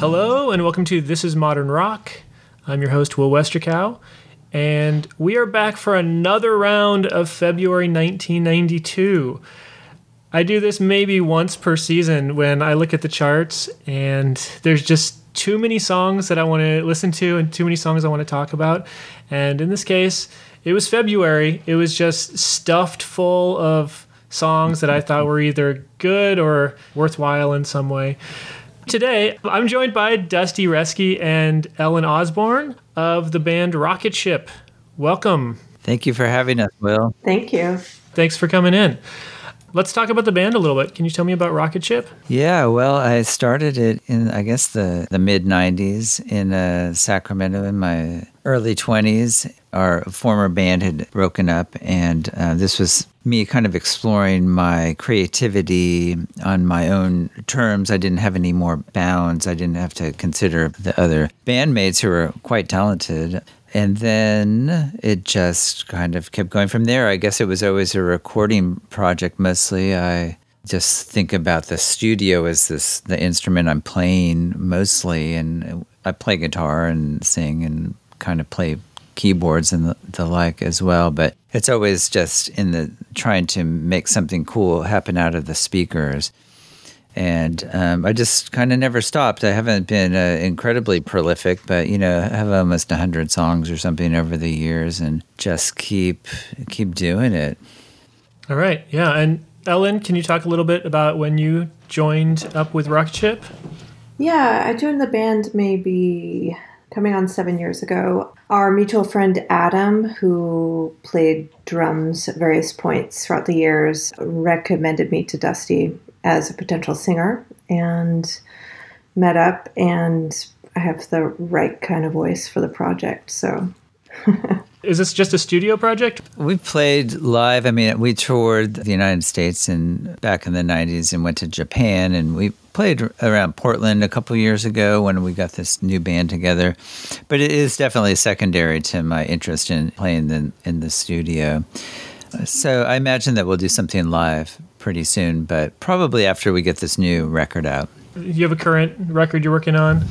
Hello, and welcome to This is Modern Rock. I'm your host, Will Westercow, and we are back for another round of February 1992. I do this maybe once per season when I look at the charts, and there's just too many songs that I want to listen to and too many songs I want to talk about. And in this case, it was February. It was just stuffed full of songs that I thought were either good or worthwhile in some way. Today, I'm joined by Dusty Reske and Ellen Osborne of the band Rocket Ship. Welcome. Thank you for having us, Will. Thank you. Thanks for coming in. Let's talk about the band a little bit. Can you tell me about Rocket Ship? Yeah, well, I started it in, I guess, the, the mid 90s in uh, Sacramento in my early 20s. Our former band had broken up, and uh, this was me kind of exploring my creativity on my own terms. I didn't have any more bounds. I didn't have to consider the other bandmates who were quite talented. And then it just kind of kept going from there. I guess it was always a recording project mostly. I just think about the studio as this the instrument I'm playing mostly and I play guitar and sing and kind of play keyboards and the, the, like as well but it's always just in the trying to make something cool happen out of the speakers and um, I just kind of never stopped. I haven't been uh, incredibly prolific, but you know, I have almost hundred songs or something over the years, and just keep keep doing it. All right, yeah. And Ellen, can you talk a little bit about when you joined up with Rocket Ship? Yeah, I joined the band maybe coming on seven years ago. Our mutual friend Adam, who played drums at various points throughout the years, recommended me to Dusty as a potential singer and met up and I have the right kind of voice for the project. So Is this just a studio project? We played live. I mean, we toured the United States and back in the 90s and went to Japan and we played around Portland a couple years ago when we got this new band together. But it is definitely secondary to my interest in playing the, in the studio. So I imagine that we'll do something live pretty soon, but probably after we get this new record out. You have a current record you're working on?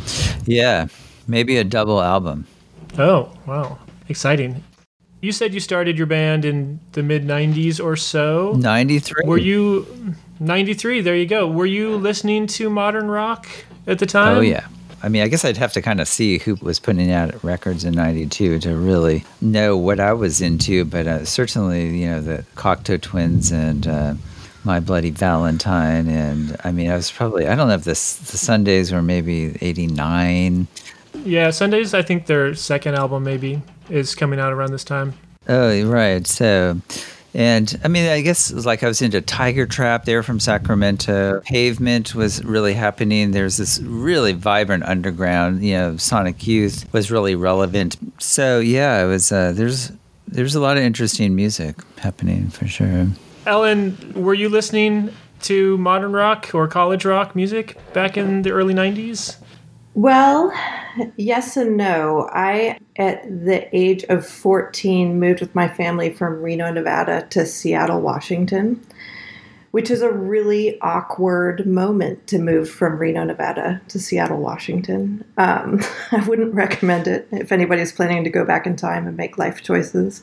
Yeah, maybe a double album. Oh, wow. Exciting. You said you started your band in the mid 90s or so. 93. Were you 93? There you go. Were you listening to modern rock at the time? Oh, yeah. I mean, I guess I'd have to kind of see who was putting out records in '92 to really know what I was into. But uh, certainly, you know, the Cocteau Twins and uh, My Bloody Valentine, and I mean, I was probably I don't know if this the Sundays were maybe '89. Yeah, Sundays. I think their second album maybe is coming out around this time. Oh, right. So and I mean, I guess like I was into Tiger Trap there from Sacramento. Pavement was really happening. There's this really vibrant underground. You know, Sonic Youth was really relevant. So yeah, it was. Uh, there's there's a lot of interesting music happening for sure. Ellen, were you listening to modern rock or college rock music back in the early '90s? Well, yes and no. I, at the age of 14, moved with my family from Reno, Nevada to Seattle, Washington, which is a really awkward moment to move from Reno, Nevada to Seattle, Washington. Um, I wouldn't recommend it if anybody's planning to go back in time and make life choices,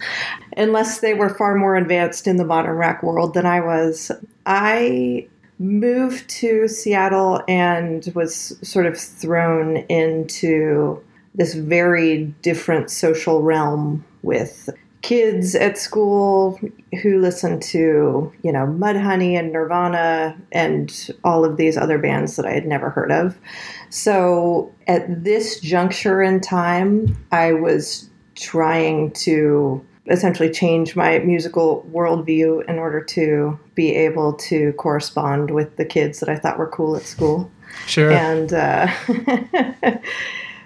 unless they were far more advanced in the modern rock world than I was. I moved to Seattle and was sort of thrown into this very different social realm with kids at school who listened to, you know, Mudhoney and Nirvana and all of these other bands that I had never heard of. So at this juncture in time, I was trying to essentially change my musical worldview in order to be able to correspond with the kids that I thought were cool at school. Sure. And uh,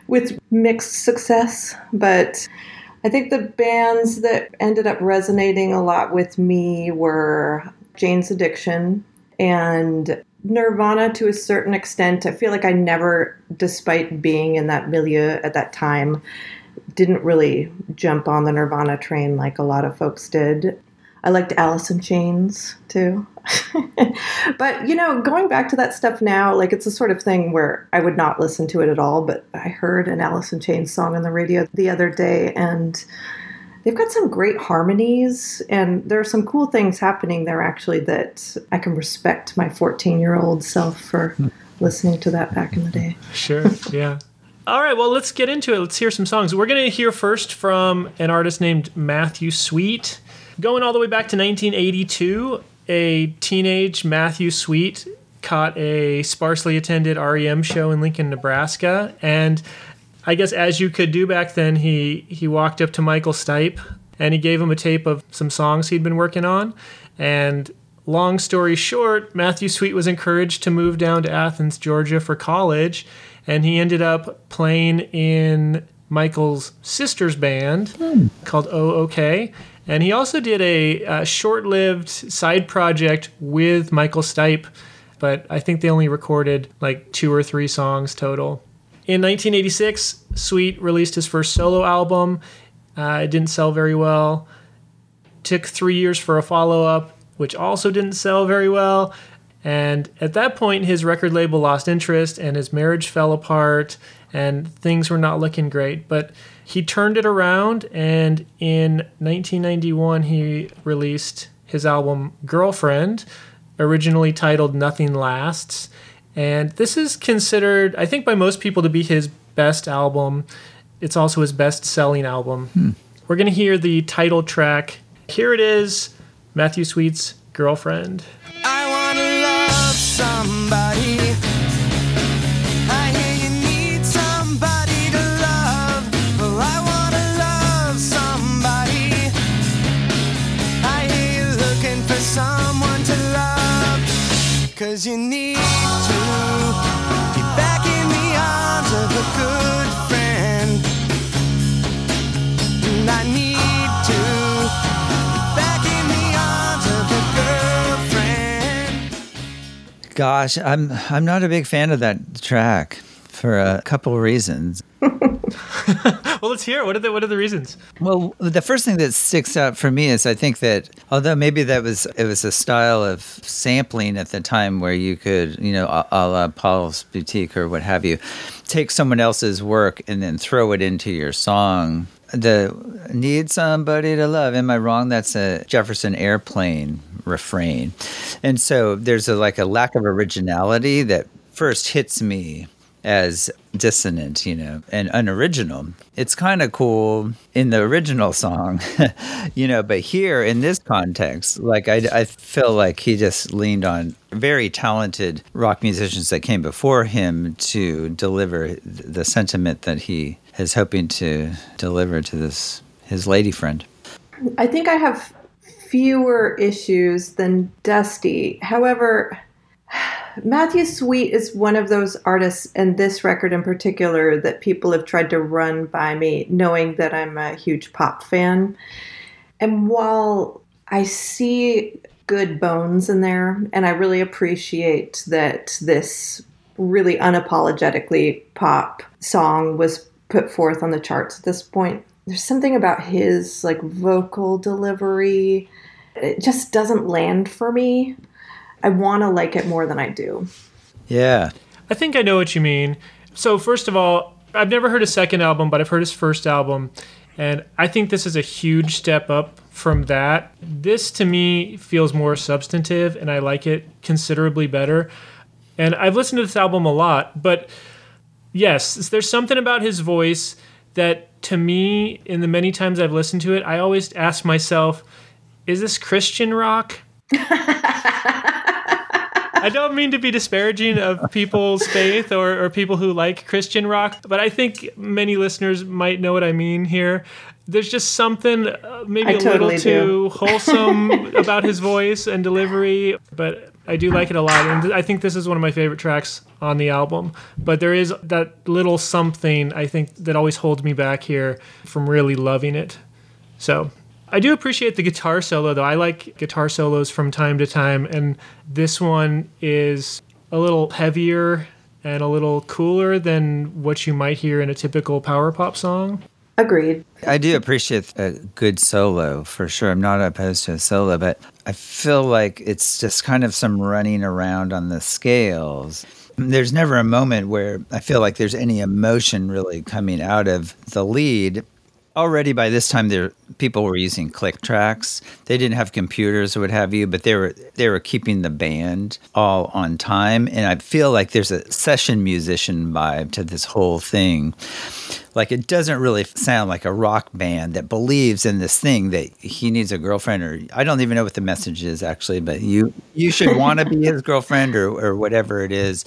with mixed success, but I think the bands that ended up resonating a lot with me were Jane's Addiction and Nirvana to a certain extent. I feel like I never, despite being in that milieu at that time, didn't really jump on the Nirvana train like a lot of folks did. I liked Alice in Chains too. but, you know, going back to that stuff now, like it's the sort of thing where I would not listen to it at all. But I heard an Alice in Chains song on the radio the other day and they've got some great harmonies and there are some cool things happening there actually that I can respect my 14 year old self for hmm. listening to that back in the day. Sure, yeah. All right, well, let's get into it. Let's hear some songs. We're going to hear first from an artist named Matthew Sweet. Going all the way back to 1982, a teenage Matthew Sweet caught a sparsely attended REM show in Lincoln, Nebraska, and I guess as you could do back then, he he walked up to Michael Stipe and he gave him a tape of some songs he'd been working on. And long story short, Matthew Sweet was encouraged to move down to Athens, Georgia for college, and he ended up playing in Michael's sister's band called Oh OK. And he also did a, a short-lived side project with Michael Stipe, but I think they only recorded like two or three songs total. In 1986, Sweet released his first solo album. Uh, it didn't sell very well. Took three years for a follow up, which also didn't sell very well. And at that point, his record label lost interest and his marriage fell apart and things were not looking great. But he turned it around and in 1991, he released his album Girlfriend, originally titled Nothing Lasts. And this is considered, I think, by most people to be his best album. It's also his best selling album. Hmm. We're going to hear the title track. Here it is Matthew Sweet's Girlfriend. Somebody. I hear you need somebody to love. Well, I wanna love somebody. I hear you looking for someone to love. Cause you need Gosh, I'm I'm not a big fan of that track for a couple of reasons. Well, let's hear it. What are the, what are the reasons? Well, the first thing that sticks out for me is I think that although maybe that was it was a style of sampling at the time where you could, you know, a, a la Paul's Boutique or what have you, take someone else's work and then throw it into your song. The need somebody to love. Am I wrong? That's a Jefferson Airplane refrain, and so there's a like a lack of originality that first hits me as dissonant, you know, and unoriginal. It's kind of cool in the original song, you know, but here in this context, like I, I feel like he just leaned on very talented rock musicians that came before him to deliver the sentiment that he is hoping to deliver to this his lady friend. I think I have fewer issues than Dusty. However, Matthew Sweet is one of those artists, and this record in particular, that people have tried to run by me, knowing that I'm a huge pop fan. And while I see good bones in there, and I really appreciate that this really unapologetically pop song was put forth on the charts at this point, there's something about his like vocal delivery. It just doesn't land for me. I want to like it more than I do. Yeah. I think I know what you mean. So, first of all, I've never heard his second album, but I've heard his first album. And I think this is a huge step up from that. This to me feels more substantive, and I like it considerably better. And I've listened to this album a lot, but yes, there's something about his voice that to me, in the many times I've listened to it, I always ask myself, is this Christian rock? I don't mean to be disparaging of people's faith or, or people who like Christian rock, but I think many listeners might know what I mean here. There's just something uh, maybe I a totally little too wholesome about his voice and delivery, but I do like it a lot. And I think this is one of my favorite tracks on the album. But there is that little something I think that always holds me back here from really loving it. So I do appreciate the guitar solo, though. I like guitar solos from time to time, and this one is a little heavier and a little cooler than what you might hear in a typical power pop song. Agreed. I do appreciate a good solo for sure. I'm not opposed to a solo, but I feel like it's just kind of some running around on the scales. There's never a moment where I feel like there's any emotion really coming out of the lead. Already by this time, there people were using click tracks. They didn't have computers or what have you, but they were they were keeping the band all on time. And I feel like there's a session musician vibe to this whole thing like it doesn't really sound like a rock band that believes in this thing that he needs a girlfriend or I don't even know what the message is actually, but you you should want to be his girlfriend or or whatever it is.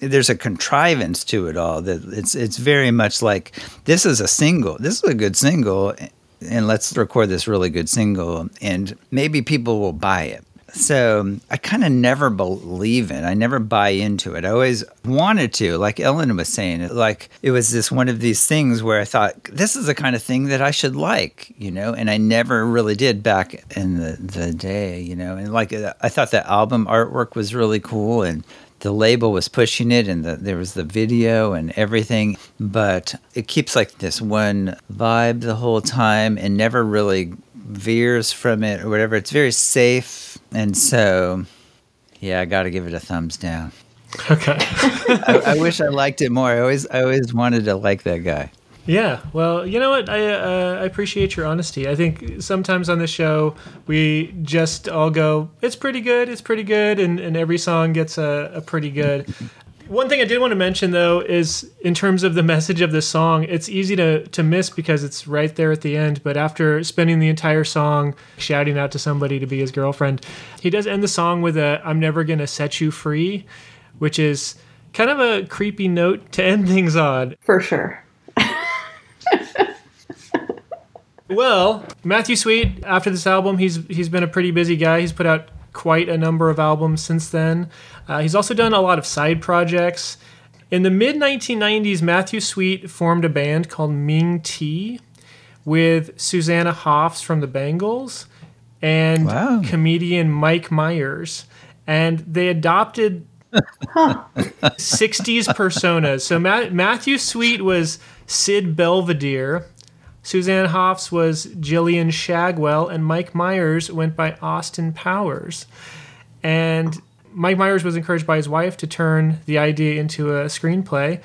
There's a contrivance to it all that it's it's very much like this is a single. This is a good single and let's record this really good single and maybe people will buy it so I kind of never believe it. I never buy into it. I always wanted to, like Ellen was saying, like it was this one of these things where I thought this is the kind of thing that I should like, you know, and I never really did back in the, the day, you know, and like uh, I thought the album artwork was really cool and the label was pushing it and the, there was the video and everything but it keeps like this one vibe the whole time and never really veers from it or whatever it's very safe and so, yeah, I got to give it a thumbs down. Okay. I, I, wish I liked it more. I always, I always wanted to like that guy. Yeah, well, you know what? I uh, I appreciate your honesty. I think sometimes on the show we just all go, "It's pretty good, it's pretty good," and, and every song gets a, a pretty good. One thing I did want to mention though is in terms of the message of the song, it's easy to to miss because it's right there at the end. But after spending the entire song shouting out to somebody to be his girlfriend, he does end the song with a "I'm never gonna set you free," which is kind of a creepy note to end things on. For sure. Well, Matthew Sweet, after this album, he's he's been a pretty busy guy. He's put out quite a number of albums since then. Uh, he's also done a lot of side projects. In the mid 1990s, Matthew Sweet formed a band called Ming Tea with Susanna Hoffs from the Bangles and wow. comedian Mike Myers. And they adopted 60s personas. So Ma- Matthew Sweet was Sid Belvedere, Suzanne Hoffs was Jillian Shagwell, and Mike Myers went by Austin Powers. And Mike Myers was encouraged by his wife to turn the idea into a screenplay.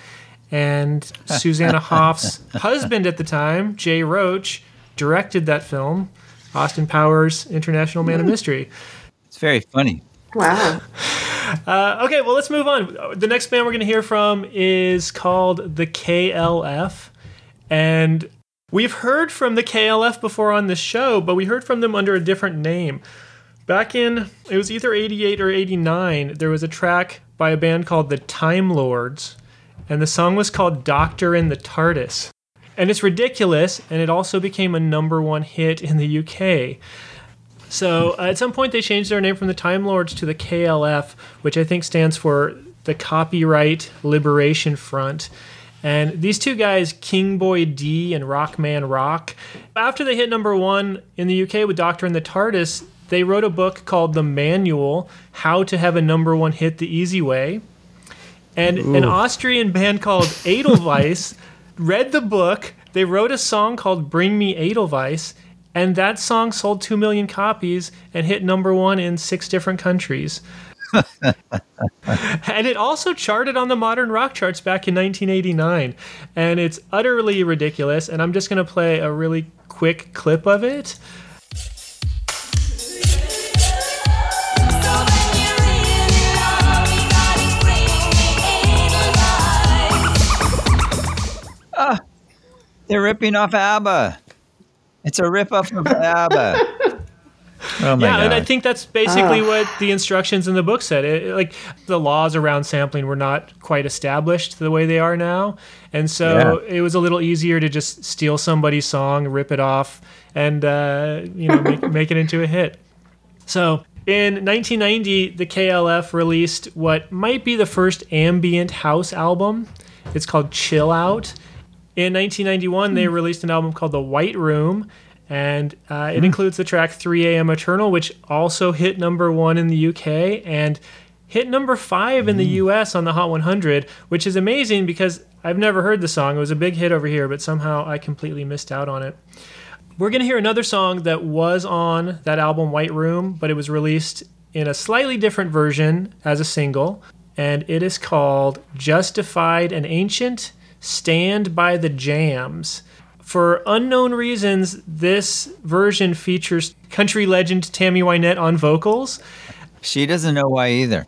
And Susanna Hoffs' husband at the time, Jay Roach, directed that film, Austin Powers, International Man of Mystery. It's very funny. Wow. Uh, okay, well, let's move on. The next band we're going to hear from is called the KLF. And We've heard from the KLF before on this show, but we heard from them under a different name. Back in, it was either 88 or 89, there was a track by a band called the Time Lords, and the song was called Doctor in the TARDIS. And it's ridiculous, and it also became a number one hit in the UK. So uh, at some point, they changed their name from the Time Lords to the KLF, which I think stands for the Copyright Liberation Front. And these two guys, King Boy D and Rockman Rock, after they hit number one in the UK with Doctor in the TARDIS, they wrote a book called The Manual How to Have a Number One Hit the Easy Way. And Ooh. an Austrian band called Edelweiss read the book. They wrote a song called Bring Me Edelweiss. And that song sold 2 million copies and hit number one in six different countries. and it also charted on the modern rock charts back in 1989. And it's utterly ridiculous. And I'm just going to play a really quick clip of it. Ah, they're ripping off ABBA. It's a rip off of ABBA. Oh yeah, God. and I think that's basically oh. what the instructions in the book said. It, like the laws around sampling were not quite established the way they are now, and so yeah. it was a little easier to just steal somebody's song, rip it off, and uh, you know make, make it into a hit. So in 1990, the KLF released what might be the first ambient house album. It's called Chill Out. In 1991, they hmm. released an album called The White Room, and uh, it mm. includes the track 3 a.m. Eternal, which also hit number one in the UK and hit number five in the hmm. US on the Hot 100, which is amazing because I've never heard the song. It was a big hit over here, but somehow I completely missed out on it. We're going to hear another song that was on that album White Room, but it was released in a slightly different version as a single, and it is called Justified and Ancient Stand by the Jams. For unknown reasons, this version features country legend Tammy Wynette on vocals. She doesn't know why either.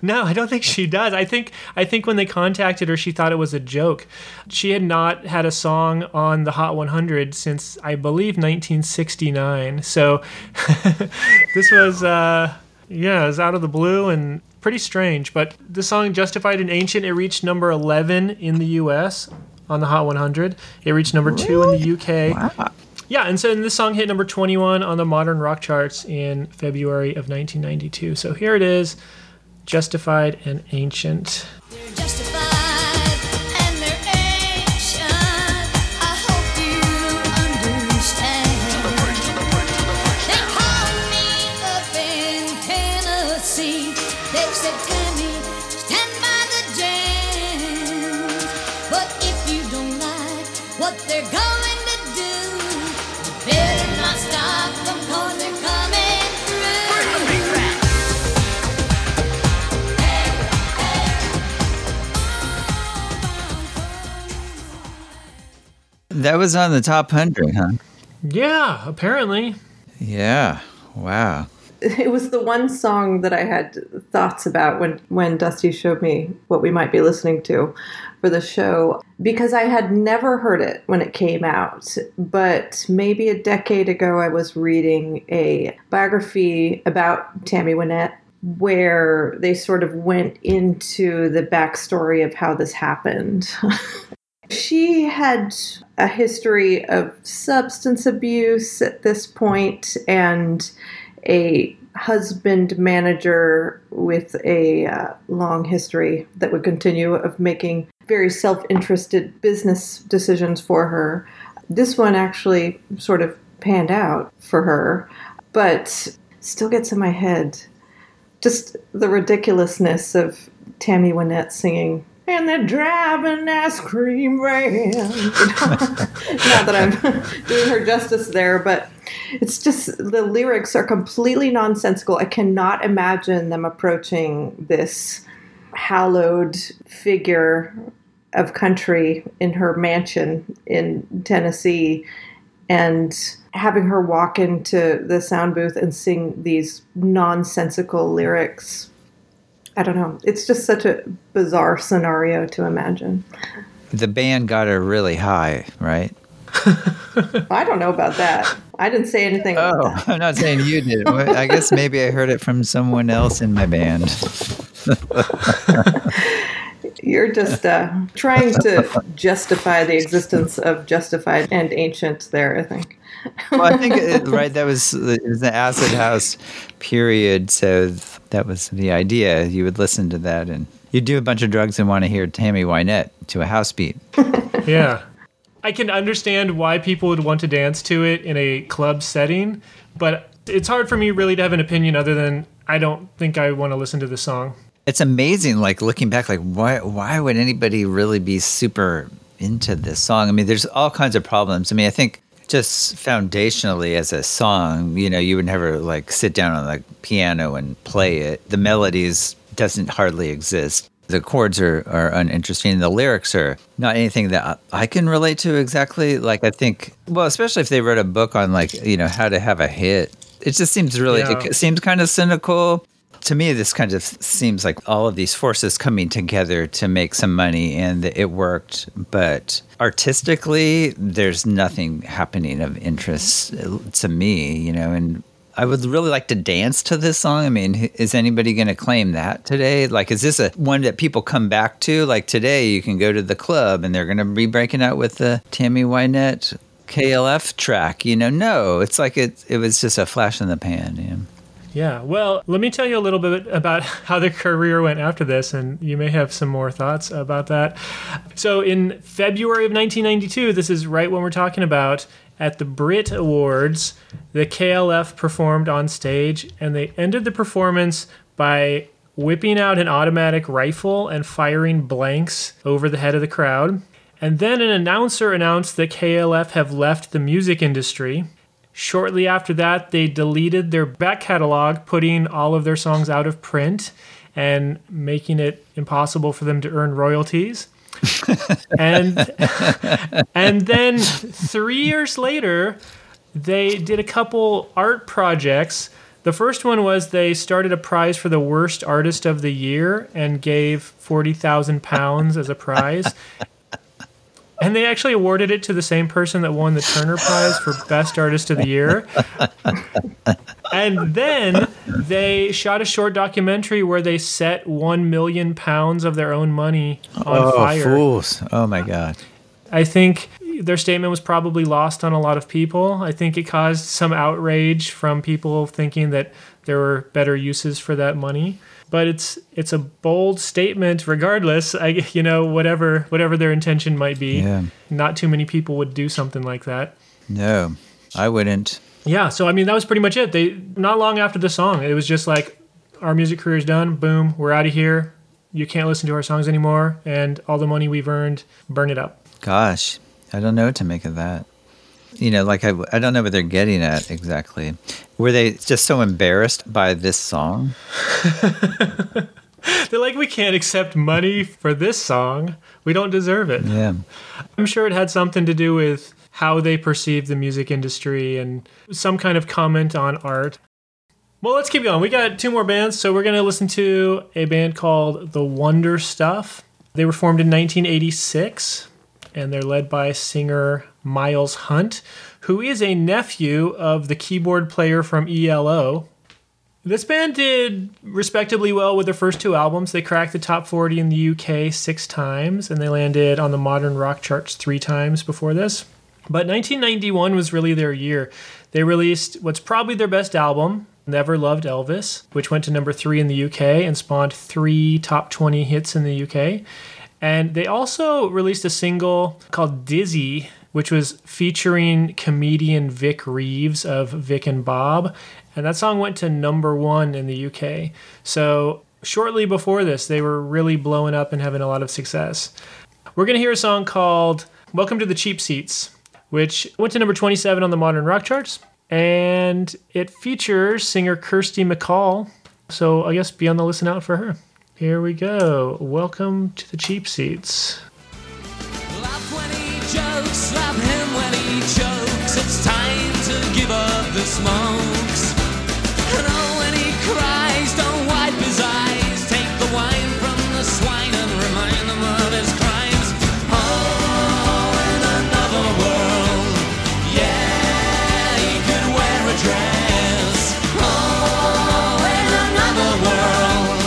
No, I don't think she does. I think I think when they contacted her, she thought it was a joke. She had not had a song on the Hot 100 since I believe 1969. So this was uh, yeah, it was out of the blue and pretty strange. But the song "Justified and Ancient" it reached number 11 in the U.S. on the Hot 100. It reached number two in the U.K. Wow. Yeah, and so this song hit number 21 on the modern rock charts in February of 1992. So here it is Justified and Ancient. That was on the top 100, huh? Yeah, apparently. Yeah. Wow. it was the one song that I had thoughts about when when Dusty showed me what we might be listening to for the show because I had never heard it when it came out but maybe a decade ago I was reading a biography about Tammy Wynette where they sort of went into the backstory of how this happened. She had a history of substance abuse at this point and a husband manager with a uh, long history that would continue of making very self interested business decisions for her. This one actually sort of panned out for her, but still gets in my head just the ridiculousness of Tammy Wynette singing. And they're driving ice cream vans. Not that I'm doing her justice there, but it's just the lyrics are completely nonsensical. I cannot imagine them approaching this hallowed figure of country in her mansion in Tennessee and having her walk into the sound booth and sing these nonsensical lyrics. I don't know. It's just such a bizarre scenario to imagine. The band got her really high, right? I don't know about that. I didn't say anything about Oh, that. I'm not saying you did. I guess maybe I heard it from someone else in my band. You're just uh, trying to justify the existence of justified and ancient there, I think. Well, I think it, right that was the, it was the acid house period, so that was the idea. You would listen to that, and you'd do a bunch of drugs and want to hear Tammy Wynette to a house beat. Yeah. I can understand why people would want to dance to it in a club setting, but it's hard for me really to have an opinion other than I don't think I want to listen to the song. It's amazing, like looking back, like why why would anybody really be super into this song? I mean, there's all kinds of problems. I mean, I think just foundationally as a song, you know, you would never like sit down on the piano and play it. The melodies doesn't hardly exist. The chords are, are uninteresting. The lyrics are not anything that I can relate to exactly. Like I think, well, especially if they wrote a book on like you know how to have a hit. It just seems really Yeah. it seems kind of cynical to me this kind of seems like all of these forces coming together to make some money and it worked but artistically there's nothing happening of interest uh, to me you know and I would really like to dance to this song. I mean, is anybody going to claim that today? Like, is this a one that people come back to? Like today, you can go to the club and they're going to be breaking out with the Tammy Wynette KLF track. You know, no, it's like it. It was just a flash in the pan. You know? Yeah, well, let me tell you a little bit about how the career went after this, and you may have some more thoughts about that. So, in February of 1992, this is right when we're talking about, at the Brit Awards, the KLF performed on stage, and they ended the performance by whipping out an automatic rifle and firing blanks over the head of the crowd. And then an announcer announced that KLF have left the music industry. Shortly after that, they deleted their back catalog, putting all of their songs out of print and making it impossible for them to earn royalties. and and then 3 years later, they did a couple art projects. The first one was they started a prize for the worst artist of the year and gave 40,000 pounds as a prize. And they actually awarded it to the same person that won the Turner Prize for Best Artist of the Year. and then they shot a short documentary where they set 1 million pounds of their own money on oh, fire. fools. Oh, my God. I think their statement was probably lost on a lot of people. I think it caused some outrage from people thinking that there were better uses for that money. But it's it's a bold statement regardless. I you know whatever whatever their intention might be. Yeah. Not too many people would do something like that. No, I wouldn't. Yeah, so I mean that was pretty much it. They not long after the song, it was just like our music career is done. Boom, we're out of here. You can't listen to our songs anymore, and all the money we've earned, burn it up. Gosh, I don't know what to make of that. You know, like I, I don't know what they're getting at exactly. Were they just so embarrassed by this song? They're like, we can't accept money for this song. We don't deserve it. Yeah. I'm sure it had something to do with how they perceive the music industry and some kind of comment on art. Well, let's keep going. We got two more bands, so we're going to listen to a band called The Wonder Stuff. They were formed in 1986, and they're led by singer Miles Hunt, who is a nephew of the keyboard player from ELO. This band did respectably well with their first two albums. They cracked the top 40 in the UK six times, and they landed on the modern rock charts three times before this. But 1991 was really their year. They released what's probably their best album, Never Loved Elvis, which went to number three in the UK and spawned three top 20 hits in the UK. And they also released a single called Dizzy, which was featuring comedian Vic Reeves of Vic and Bob. And that song went to number one in the UK. So shortly before this, they were really blowing up and having a lot of success. We're going to hear a song called Welcome to the Cheap Seats, which went to number 27 on the modern rock charts. And it features singer Kirsty MacColl. So I guess be on the listen out for her. Here we go. Welcome to the Cheap Seats. Smokes. And oh, when he cries, don't wipe his eyes. Take the wine from the swine and remind of his crimes. Oh, in another world, yeah, he could wear a dress. Oh, in another world,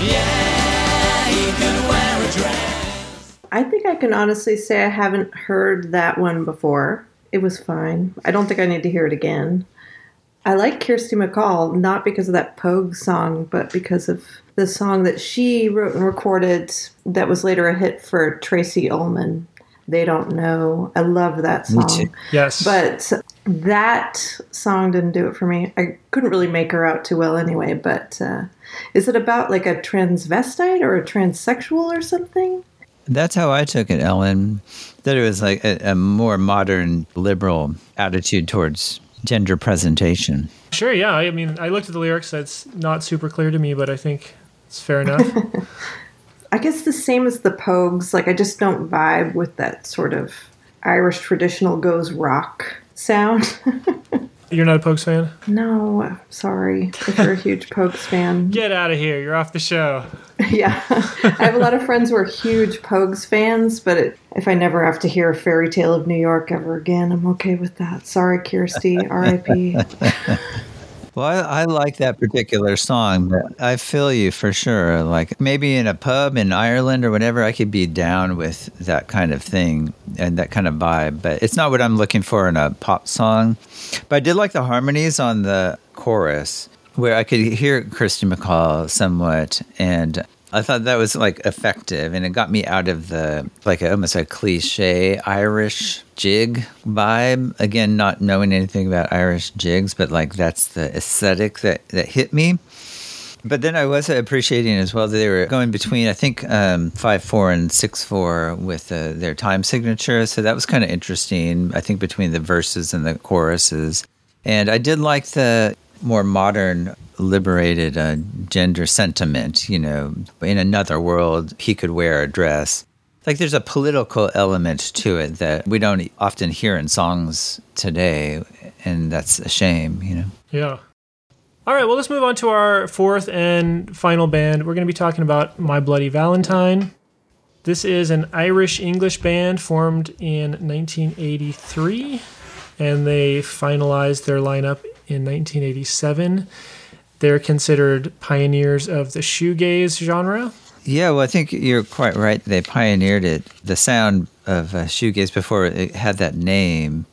yeah, he could wear a dress. I think I can honestly say I haven't heard that one before. It was fine. I don't think I need to hear it again. I like Kirsty MacColl, not because of that Pogue song, but because of the song that she wrote and recorded that was later a hit for Tracey Ullman. They don't know. I love that Me song. too. Yes. But that song didn't do it for me. I couldn't really make her out too well anyway. But uh, is it about like a transvestite or a transsexual or something? That's how I took it, Ellen. That it was like a, a more modern, liberal attitude towards gender presentation. Sure, yeah. I mean, I looked at the lyrics. That's not super clear to me, but I think it's fair enough. I guess the same as the Pogues. Like I just don't vibe with that sort of Irish traditional goes rock sound. You're not a Pogues fan? no, sorry if you're a huge Pogues fan. Get out of here. You're off the show. Yeah, I have a lot of friends who are huge Pogues fans, but it, if I never have to hear a fairy tale of New York ever again, I'm okay with that. Sorry, Kirsty. R.I.P. Well, I, I like that particular song, but I feel you for sure. Like maybe in a pub in Ireland or whatever, I could be down with that kind of thing and that kind of vibe. But it's not what I'm looking for in a pop song. But I did like the harmonies on the chorus, where I could hear Kirsty MacColl somewhat, and I thought that was like effective, and it got me out of the like almost a cliche Irish jig vibe. Again, not knowing anything about Irish jigs, but like that's the aesthetic that that hit me. But then I was appreciating as well that they were going between I think um, five four and six four with uh, their time signature, so that was kind of interesting. I think between the verses and the choruses, and I did like the more modern, liberated uh, gender sentiment. You know, in another world, he could wear a dress. Like there's a political element to it that we don't often hear in songs today, and that's a shame. You know. Yeah. All right, well, let's move on to our fourth and final band. We're going to be talking about My Bloody Valentine. This is an Irish English band formed in 1983, and they finalized their lineup in 1987. They're considered pioneers of the shoegaze genre. Yeah, well, I think you're quite right. They pioneered it. The sound of uh, shoegaze before it had that name.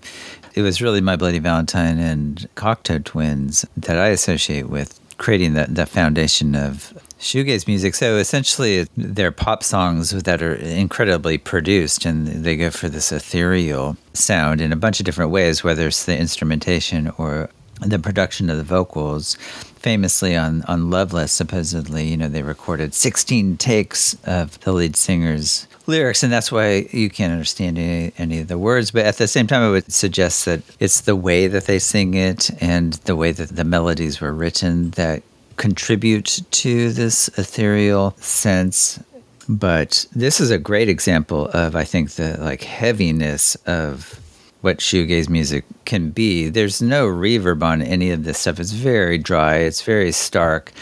It was really My Bloody Valentine and Cocteau Twins that I associate with creating the, the foundation of shoegaze music. So essentially, they're pop songs that are incredibly produced, and they go for this ethereal sound in a bunch of different ways, whether it's the instrumentation or the production of the vocals. Famously on, on Loveless, supposedly, you know, they recorded 16 takes of the lead singer's lyrics, and that's why you can't understand any, any of the words. But at the same time, I would suggest that it's the way that they sing it and the way that the melodies were written that contribute to this ethereal sense. But this is a great example of, I think, the like heaviness of what shoegaze music can be. There's no reverb on any of this stuff. It's very dry. It's very stark.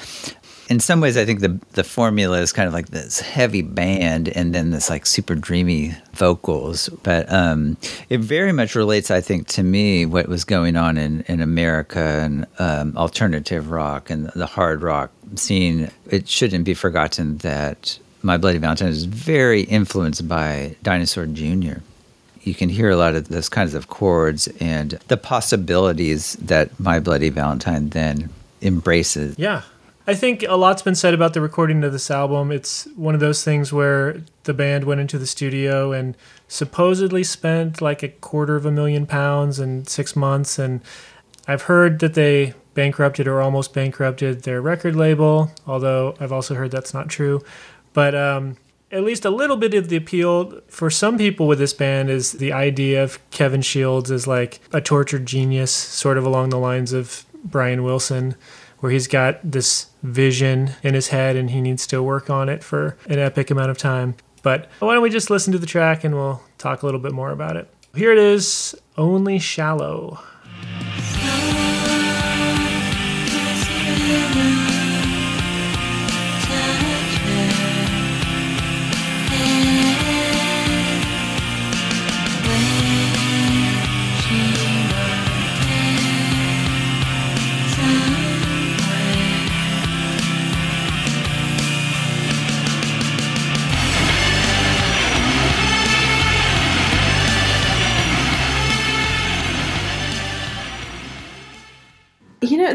In some ways, I think the the formula is kind of like this heavy band and then this like super dreamy vocals. But um, it very much relates, I think, to me what was going on in in America and um, alternative rock and the hard rock scene. It shouldn't be forgotten that My Bloody Valentine is very influenced by Dinosaur Jr you can hear a lot of those kinds of chords and the possibilities that My Bloody Valentine then embraces. Yeah. I think a lot's been said about the recording of this album. It's one of those things where the band went into the studio and supposedly spent like a quarter of a million pounds in six months. And I've heard that they bankrupted or almost bankrupted their record label, although I've also heard that's not true. But um, at least a little bit of the appeal for some people with this band is the idea of Kevin Shields as like a tortured genius, sort of along the lines of Brian Wilson, where he's got this vision in his head and he needs to work on it for an epic amount of time. But why don't we just listen to the track and we'll talk a little bit more about it? Here it is Only Shallow.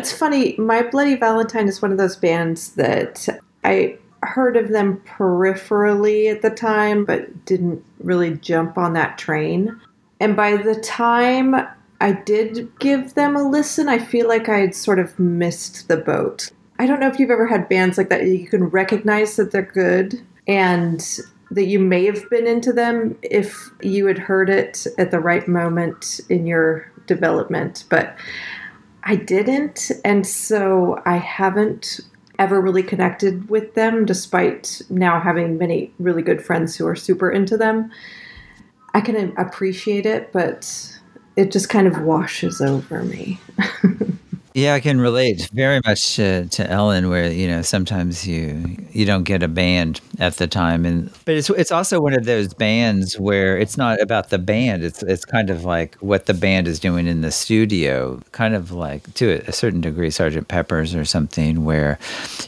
It's funny. My Bloody Valentine is one of those bands that I heard of them peripherally at the time, but didn't really jump on that train. And by the time I did give them a listen, I feel like I had sort of missed the boat. I don't know if you've ever had bands like that. You can recognize that they're good and that you may have been into them if you had heard it at the right moment in your development. But I didn't, and so I haven't ever really connected with them, despite now having many really good friends who are super into them. I can appreciate it, but it just kind of washes over me. Yeah, I can relate very much to, to Ellen, where you know sometimes you you don't get a band at the time, and but it's it's also one of those bands where it's not about the band; it's it's kind of like what the band is doing in the studio, kind of like to a certain degree, Sergeant Pepper's or something, where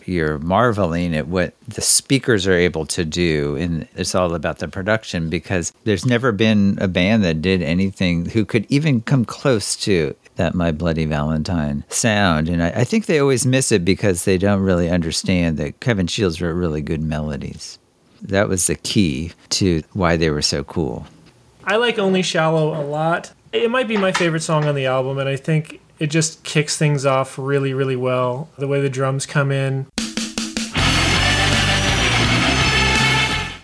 you're marveling at what the speakers are able to do, and it's all about the production because there's never been a band that did anything who could even come close to that My Bloody Valentine sound. And I, I think they always miss it because they don't really understand that Kevin Shields wrote really good melodies. That was the key to why they were so cool. I like Only Shallow a lot. It might be my favorite song on the album, and I think it just kicks things off really, really well. The way the drums come in,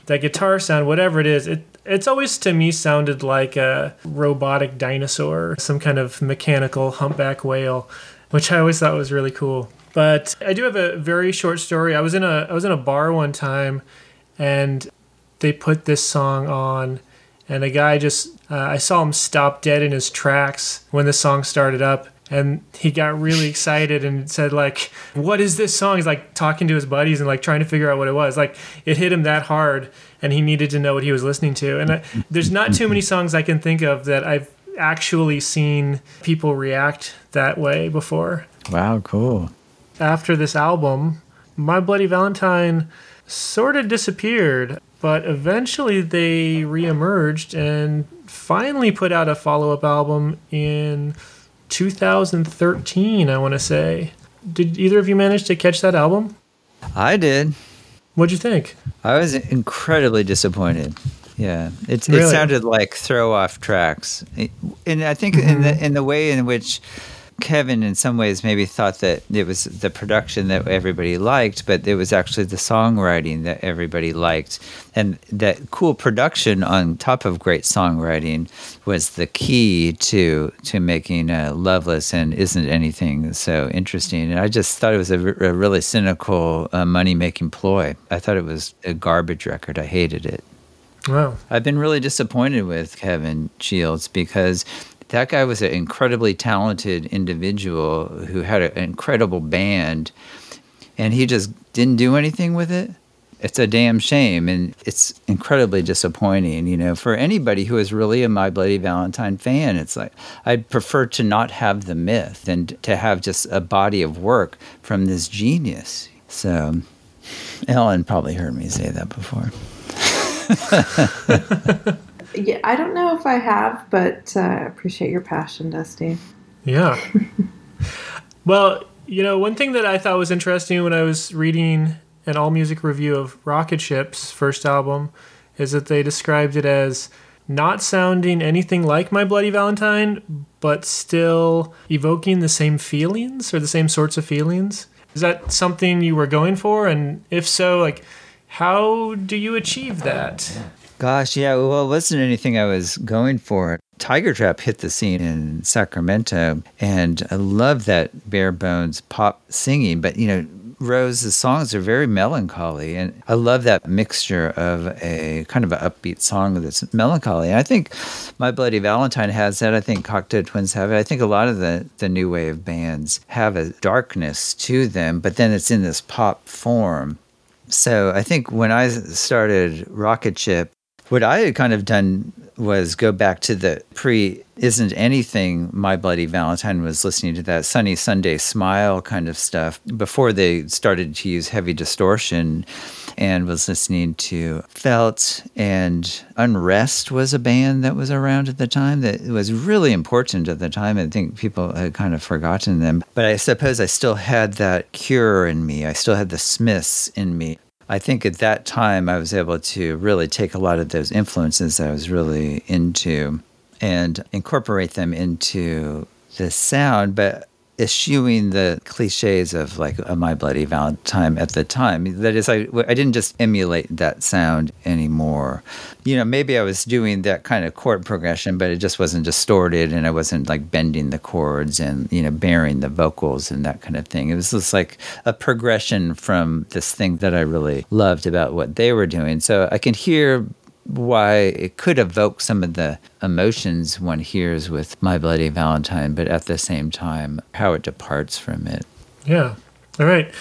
that guitar sound, whatever it is, it it's always to me sounded like a robotic dinosaur, some kind of mechanical humpback whale, which I always thought was really cool. But I do have a very short story. I was in a I was in a bar one time, and they put this song on, and a guy just uh, I saw him stop dead in his tracks when the song started up. And he got really excited and said, like, what is this song? He's like talking to his buddies and like trying to figure out what it was. Like, it hit him that hard and he needed to know what he was listening to. And I, there's not too many songs I can think of that I've actually seen people react that way before. Wow, cool. After this album, My Bloody Valentine sort of disappeared, but eventually they reemerged and finally put out a follow up album in 2013, I want to say. Did either of you manage to catch that album? I did. What'd you think? I was incredibly disappointed. Yeah, it, it sounded like throw off tracks, and I think in the mm-hmm. in the way in which Kevin, in some ways, maybe thought that it was the production that everybody liked, but it was actually the songwriting that everybody liked, and that cool production on top of great songwriting was the key to to making uh, Loveless and isn't anything so interesting. And I just thought it was a, r- a really cynical uh, money making ploy. I thought it was a garbage record. I hated it. Wow. I've been really disappointed with Kevin Shields because that guy was an incredibly talented individual who had an incredible band, and he just didn't do anything with it. It's a damn shame, and it's incredibly disappointing. You know, for anybody who is really a My Bloody Valentine fan, it's like I'd prefer to not have the myth and to have just a body of work from this genius. So, Ellen probably heard me say that before. Yeah, I don't know if I have, but uh, I appreciate your passion, Dusty. Yeah. well, you know, one thing that I thought was interesting when I was reading an AllMusic review of Rocket Ship's first album is that they described it as not sounding anything like My Bloody Valentine, but still evoking the same feelings or the same sorts of feelings. Is that something you were going for? And if so, like, how do you achieve that? Gosh, yeah. Well, it wasn't anything I was going for. Tiger Trap hit the scene in Sacramento, and I love that bare bones pop singing. But you know, Rose's songs are very melancholy, and I love that mixture of a kind of an upbeat song that's melancholy. And I think My Bloody Valentine has that. I think Cocteau Twins have it. I think a lot of the the new wave bands have a darkness to them, but then it's in this pop form. So I think when I started Rocket Ship, what I had kind of done was go back to the pre isn't anything my bloody valentine was listening to that sunny sundae smile kind of stuff before they started to use heavy distortion and was listening to felt and unrest was a band that was around at the time that was really important at the time. I think people had kind of forgotten them but i suppose i still had that cure in me. I still had the smiths in me I think at that time I was able to really take a lot of those influences I was really into and incorporate them into the sound, but eschewing the cliches of like a My Bloody Valentine at the time. That is, I, I didn't just emulate that sound anymore. You know, maybe I was doing that kind of chord progression, but it just wasn't distorted and I wasn't like bending the chords and, you know, bearing the vocals and that kind of thing. It was just like a progression from this thing that I really loved about what they were doing. So I can hear why it could evoke some of the emotions one hears with My Bloody Valentine, but at the same time, how it departs from it. Yeah. All right.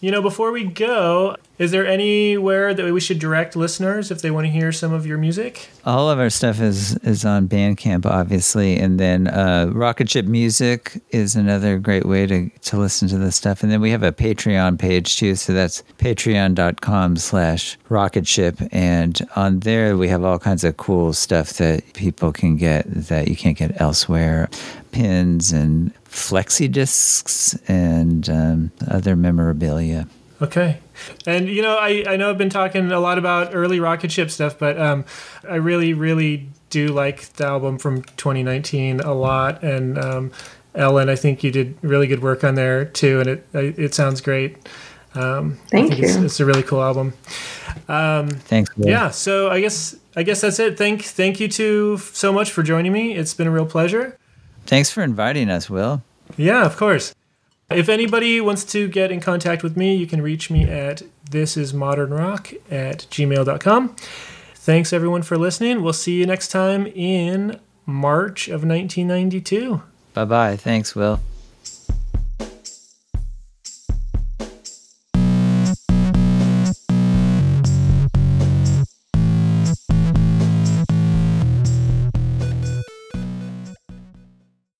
You know, before we go, is there anywhere that we should direct listeners if they want to hear some of your music? All of our stuff is is on Bandcamp, obviously, and then uh, Rocket Ship Music is another great way to to listen to this stuff. And then we have a Patreon page too, so that's Patreon.com/slash Rocket Ship, and on there we have all kinds of cool stuff that people can get that you can't get elsewhere, pins and flexi discs and um, other memorabilia. Okay. And, you know, I, I know I've been talking a lot about early Rocket Ship stuff, but um, I really, really do like the album from 2019 a lot. And um, Ellen, I think you did really good work on there too, and it it sounds great. Um, I Thank think It's, you. it's a really cool album. Thanks. Will. Yeah, so I guess I guess that's it. Thank thank you two so much for joining me. It's been a real pleasure. Thanks for inviting us, Will. Yeah, of course. If anybody wants to get in contact with me, you can reach me at thisismodernrock at gmail.com. Thanks everyone for listening. We'll see you next time in March of 1992. Bye bye. Thanks, Will.